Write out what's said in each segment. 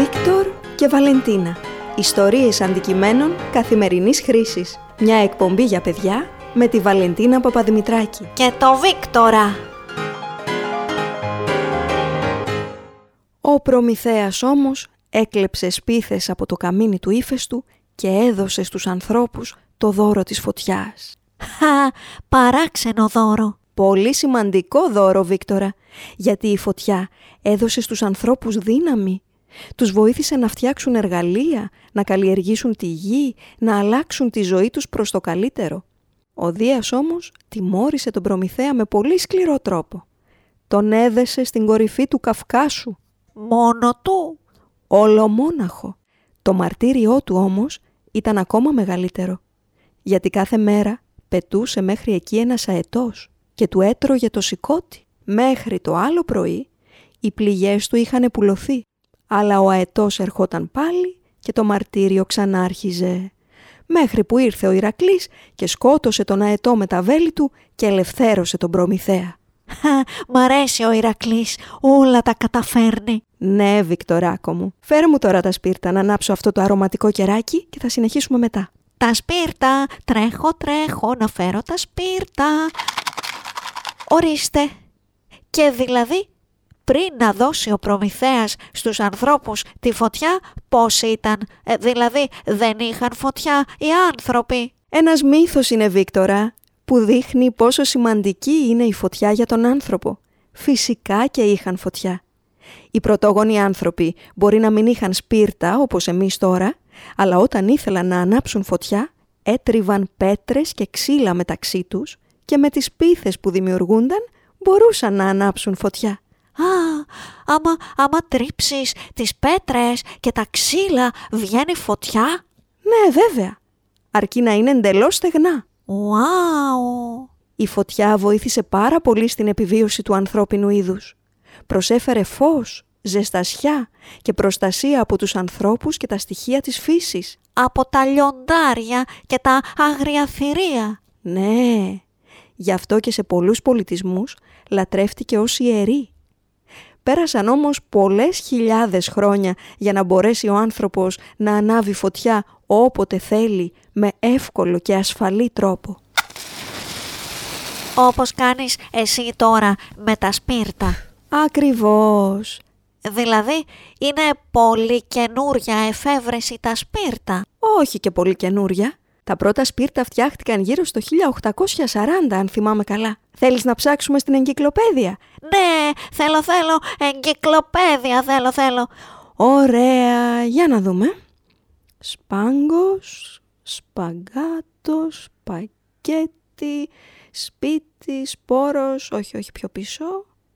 Βίκτορ και Βαλεντίνα. Ιστορίες αντικειμένων καθημερινής χρήσης. Μια εκπομπή για παιδιά με τη Βαλεντίνα Παπαδημητράκη. Και το Βίκτορα. Ο Προμηθέας όμως έκλεψε σπίθες από το καμίνι του ύφεστου και έδωσε στους ανθρώπους το δώρο της φωτιάς. Χα, παράξενο δώρο. Πολύ σημαντικό δώρο, Βίκτορα, γιατί η φωτιά έδωσε στους ανθρώπους δύναμη. Τους βοήθησε να φτιάξουν εργαλεία, να καλλιεργήσουν τη γη, να αλλάξουν τη ζωή τους προς το καλύτερο. Ο Δίας όμως τιμώρησε τον Προμηθέα με πολύ σκληρό τρόπο. Τον έδεσε στην κορυφή του Καυκάσου. Μόνο του; Ολομόναχο. Το μαρτύριό του όμως ήταν ακόμα μεγαλύτερο. Γιατί κάθε μέρα πετούσε μέχρι εκεί ένας αετός και του έτρωγε το σηκώτη. Μέχρι το άλλο πρωί οι πληγές του είχαν πουλωθεί, αλλά ο αετός ερχόταν πάλι και το μαρτύριο ξανάρχιζε. Μέχρι που ήρθε ο Ηρακλής και σκότωσε τον αετό με τα βέλη του και ελευθέρωσε τον Προμηθέα. Μ' αρέσει ο Ηρακλής, όλα τα καταφέρνει. Ναι, Βικτοράκο μου. Φέρε μου τώρα τα σπίρτα να ανάψω αυτό το αρωματικό κεράκι και θα συνεχίσουμε μετά. Τα σπίρτα, τρέχω, τρέχω, να φέρω τα σπίρτα. Ορίστε. Και δηλαδή, πριν να δώσει ο Προμηθέας στους ανθρώπους τη φωτιά, πώς ήταν. Ε, δηλαδή, δεν είχαν φωτιά οι άνθρωποι. Ένας μύθος είναι, Βίκτορα, που δείχνει πόσο σημαντική είναι η φωτιά για τον άνθρωπο. Φυσικά και είχαν φωτιά. Οι πρωτόγονοι άνθρωποι μπορεί να μην είχαν σπίρτα όπως εμείς τώρα, αλλά όταν ήθελαν να ανάψουν φωτιά, έτριβαν πέτρες και ξύλα μεταξύ τους και με τις πίθες που δημιουργούνταν μπορούσαν να ανάψουν φωτιά. Α, άμα, άμα τρίψεις τις πέτρες και τα ξύλα βγαίνει φωτιά. Ναι, βέβαια. Αρκεί να είναι εντελώς στεγνά. Ουάου! Η φωτιά βοήθησε πάρα πολύ στην επιβίωση του ανθρώπινου είδους. Προσέφερε φως, ζεστασιά και προστασία από τους ανθρώπους και τα στοιχεία της φύσης. Από τα λιοντάρια και τα άγρια θηρία. Ναι, γι' αυτό και σε πολλούς πολιτισμούς λατρεύτηκε ως ιερή. Πέρασαν όμως πολλές χιλιάδες χρόνια για να μπορέσει ο άνθρωπος να ανάβει φωτιά όποτε θέλει με εύκολο και ασφαλή τρόπο. Όπως κάνεις εσύ τώρα με τα σπίρτα. Ακριβώς. Δηλαδή είναι πολύ καινούρια εφεύρεση τα σπίρτα; Όχι και πολύ καινούρια. Τα πρώτα σπίρτα φτιάχτηκαν γύρω στο 1840 αν θυμάμαι καλά. Θέλεις να ψάξουμε στην εγκυκλοπαίδεια; Ναι, θέλω, θέλω, εγκυκλοπαίδεια, θέλω, θέλω. Ωραία, για να δούμε. Σπάγκος, σπαγκάτος, σπακέτι, σπίτι, σπόρος, όχι, όχι πιο πίσω.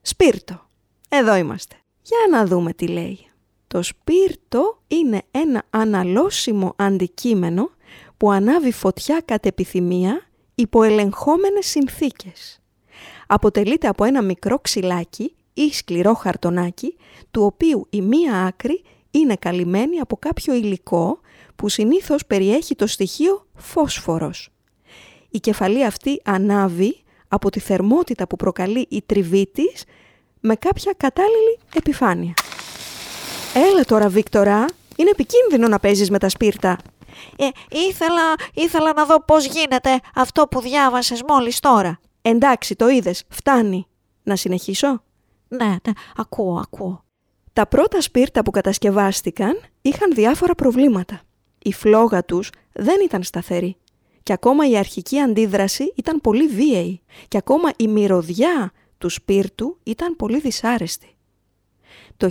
Σπίρτο. Εδώ είμαστε. Για να δούμε τι λέει. Το σπίρτο είναι ένα αναλώσιμο αντικείμενο που ανάβει φωτιά κατ' επιθυμία υπό ελεγχόμενες συνθήκες. Αποτελείται από ένα μικρό ξυλάκι ή σκληρό χαρτονάκι, του οποίου η μία άκρη είναι καλυμμένη από κάποιο υλικό που συνήθως περιέχει το στοιχείο φόσφορος. Η κεφαλή αυτή ανάβει από τη θερμότητα που προκαλεί η τριβή της με κάποια κατάλληλη επιφάνεια. Έλα τώρα Βίκτορα, είναι επικίνδυνο να παίζεις με τα σπίρτα. Ε, ήθελα, ήθελα να δω πώς γίνεται αυτό που διάβασες μόλις τώρα. Εντάξει, το είδες, φτάνει. Να συνεχίσω; Ναι, ναι, ακούω, ακούω. Τα πρώτα σπίρτα που κατασκευάστηκαν είχαν διάφορα προβλήματα. Η φλόγα τους δεν ήταν σταθερή. Και ακόμα η αρχική αντίδραση ήταν πολύ βίαιη. Και ακόμα η μυρωδιά του σπίρτου ήταν πολύ δυσάρεστη. Το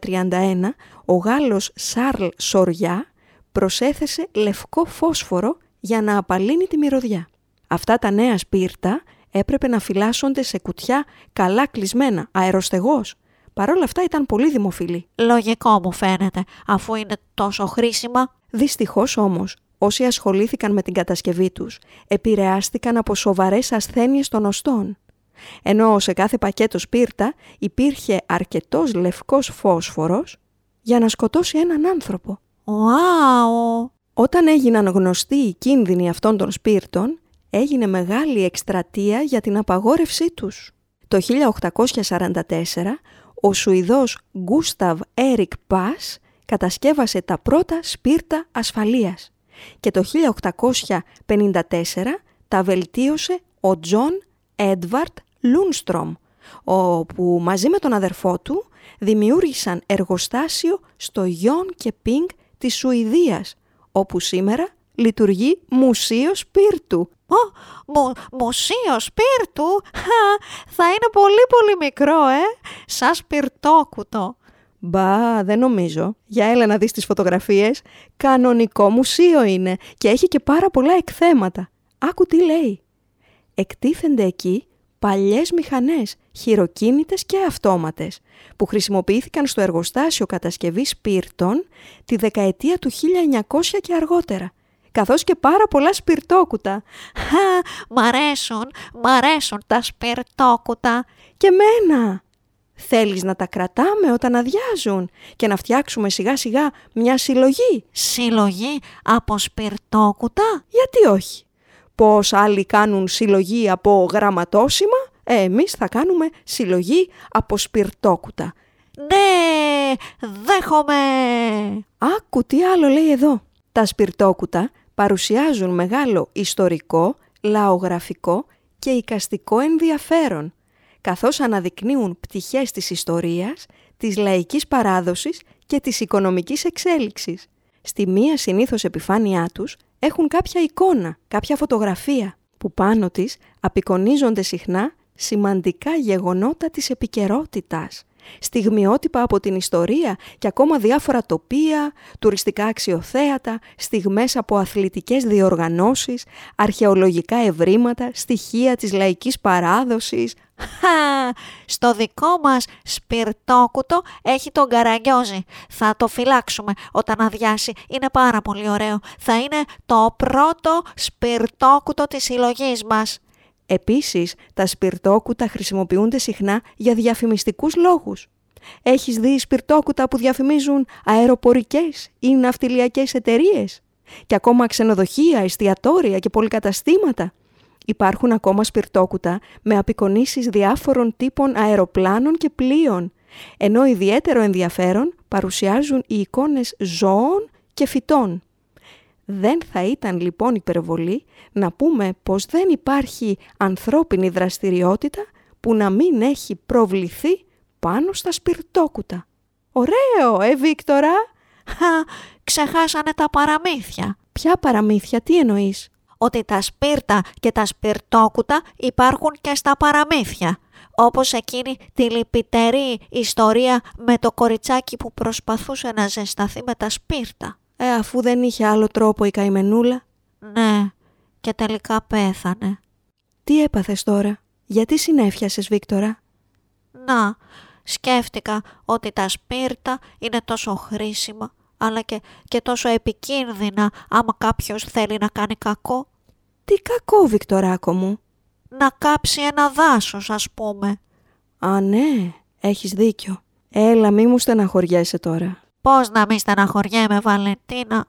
1831 ο Γάλλος Σάρλ Σοριά προσέθεσε λευκό φόσφορο για να απαλύνει τη μυρωδιά. Αυτά τα νέα σπίρτα έπρεπε να φυλάσσονται σε κουτιά καλά κλεισμένα, αεροστεγός. Παρ' όλα αυτά ήταν πολύ δημοφιλή. Λογικό μου φαίνεται, αφού είναι τόσο χρήσιμα. Δυστυχώς όμως, όσοι ασχολήθηκαν με την κατασκευή τους, επηρεάστηκαν από σοβαρές ασθένειες των οστών. Ενώ σε κάθε πακέτο σπίρτα υπήρχε αρκετός λευκός φόσφορος για να σκοτώσει έναν άνθρωπο. Ουάου! Όταν έγιναν γνωστοί οι κίνδυνοι αυτών των σπίρτων, έγινε μεγάλη εκστρατεία για την απαγόρευσή τους. Το 1844, ο Σουηδός Γκούσταβ Έρικ Πασς κατασκεύασε τα πρώτα σπίρτα ασφαλείας και το 1854 τα βελτίωσε ο Τζον Έντβαρντ Λούντστρομ, όπου μαζί με τον αδερφό του δημιούργησαν εργοστάσιο στο Γιόνκεπινγκ της Σουηδίας, όπου σήμερα λειτουργεί μουσείο σπίρτου. Ω, μου, μουσείος σπίρτου, θα είναι πολύ πολύ μικρό, ε, σαν σπιρτόκουτο. Μπα, δεν νομίζω. Για έλα να δεις τις φωτογραφίες. Κανονικό μουσείο είναι και έχει και πάρα πολλά εκθέματα. Άκου τι λέει. Εκτίθενται εκεί παλιές μηχανές, χειροκίνητες και αυτόματες, που χρησιμοποιήθηκαν στο εργοστάσιο κατασκευής σπίρτων τη δεκαετία του 1900 και αργότερα, καθώς και πάρα πολλά σπιρτόκουτα. Χα, μ' αρέσουν, μ' αρέσουν τα σπιρτόκουτα. Και μένα! Θέλεις να τα κρατάμε όταν αδειάζουν και να φτιάξουμε σιγά σιγά μια συλλογή; Συλλογή από σπιρτόκουτα; Γιατί όχι; Πώς άλλοι κάνουν συλλογή από γραμματόσημα, ε, εμείς θα κάνουμε συλλογή από σπιρτόκουτα. Ναι, δέχομαι. Άκου τι άλλο λέει εδώ. Τα σπιρτόκουτα παρουσιάζουν μεγάλο ιστορικό, λαογραφικό και οικαστικό ενδιαφέρον καθώς αναδεικνύουν πτυχές της ιστορίας, της λαϊκής παράδοσης και της οικονομικής εξέλιξης. Στη μία συνήθως επιφάνειά τους έχουν κάποια εικόνα, κάποια φωτογραφία, που πάνω της απεικονίζονται συχνά σημαντικά γεγονότα της επικαιρότητα, στιγμιότυπα από την ιστορία και ακόμα διάφορα τοπία, τουριστικά αξιοθέατα, στιγμές από αθλητικές διοργανώσεις, αρχαιολογικά ευρήματα, στοιχεία της λαϊκής παράδοσης, Χα, στο δικό μας σπιρτόκουτο έχει τον καραγκιόζι. Θα το φυλάξουμε όταν αδειάσει. Είναι πάρα πολύ ωραίο. Θα είναι το πρώτο σπιρτόκουτο της συλλογής μας. Επίσης, τα σπιρτόκουτα χρησιμοποιούνται συχνά για διαφημιστικούς λόγους. Έχεις δει σπιρτόκουτα που διαφημίζουν αεροπορικές ή ναυτιλιακές εταιρείες; Και ακόμα ξενοδοχεία, εστιατόρια και πολυκαταστήματα; Υπάρχουν ακόμα σπιρτόκουτα με απεικονίσεις διάφορων τύπων αεροπλάνων και πλοίων, ενώ ιδιαίτερο ενδιαφέρον παρουσιάζουν οι εικόνες ζώων και φυτών. Δεν θα ήταν λοιπόν υπερβολή να πούμε πως δεν υπάρχει ανθρώπινη δραστηριότητα που να μην έχει προβληθεί πάνω στα σπιρτόκουτα. Ωραίο, ε Βίκτορα! Χα, ξεχάσανε τα παραμύθια. Ποια παραμύθια, τι εννοείς; Ότι τα σπίρτα και τα σπιρτόκουτα υπάρχουν και στα παραμύθια. Όπως εκείνη τη λυπητερή ιστορία με το κοριτσάκι που προσπαθούσε να ζεσταθεί με τα σπίρτα. Ε, αφού δεν είχε άλλο τρόπο η καημενούλα. Ναι, και τελικά πέθανε. Τι έπαθες τώρα, γιατί συνέφιασες Βίκτορα; Να, σκέφτηκα ότι τα σπίρτα είναι τόσο χρήσιμα αλλά και, και τόσο επικίνδυνα άμα κάποιος θέλει να κάνει κακό. Τι κακό, Βικτοράκο μου. Να κάψει ένα δάσος, ας πούμε. Α, ναι, έχεις δίκιο. Έλα, μη μου στεναχωριέσαι τώρα. Πώς να μην στεναχωριέμαι, Βαλεντίνα;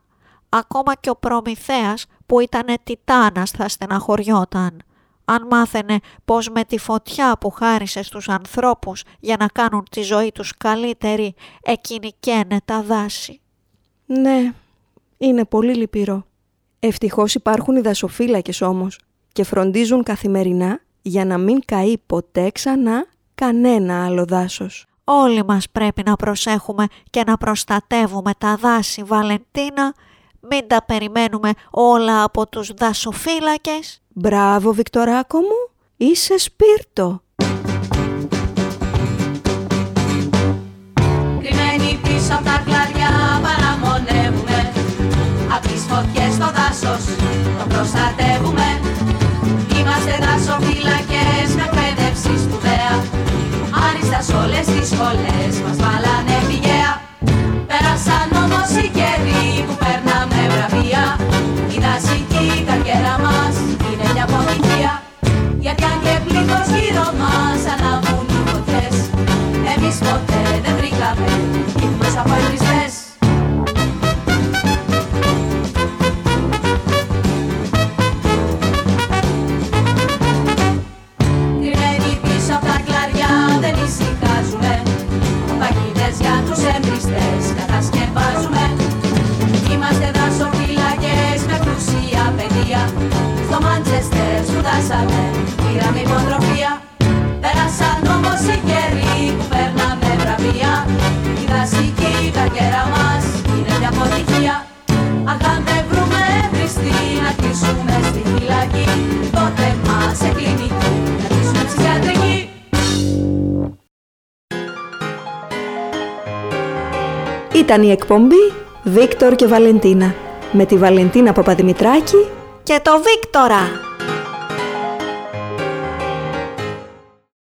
Ακόμα και ο Προμηθέας που ήταν τιτάνας θα στεναχωριόταν. Αν μάθαινε πως με τη φωτιά που χάρισες στους ανθρώπους για να κάνουν τη ζωή τους καλύτερη, εκείνη καίνε τα δάση. Ναι, είναι πολύ λυπηρό. Ευτυχώς υπάρχουν οι δασοφύλακες όμως και φροντίζουν καθημερινά για να μην καεί ποτέ ξανά κανένα άλλο δάσος. Όλοι μας πρέπει να προσέχουμε και να προστατεύουμε τα δάση, Βαλεντίνα. Μην τα περιμένουμε όλα από τους δασοφύλακες. Μπράβο, Βικτοράκο μου, είσαι σπίρτο. Προστατεύουμε. Είμαστε δασοφύλακες με εκπαίδευσης σπουδαία Άριστα σ' όλες τις σχολές μας βάλανε Ήταν η εκπομπή Βίκτορ και Βαλεντίνα με τη Βαλεντίνα Παπαδημητράκη και το Βίκτορα.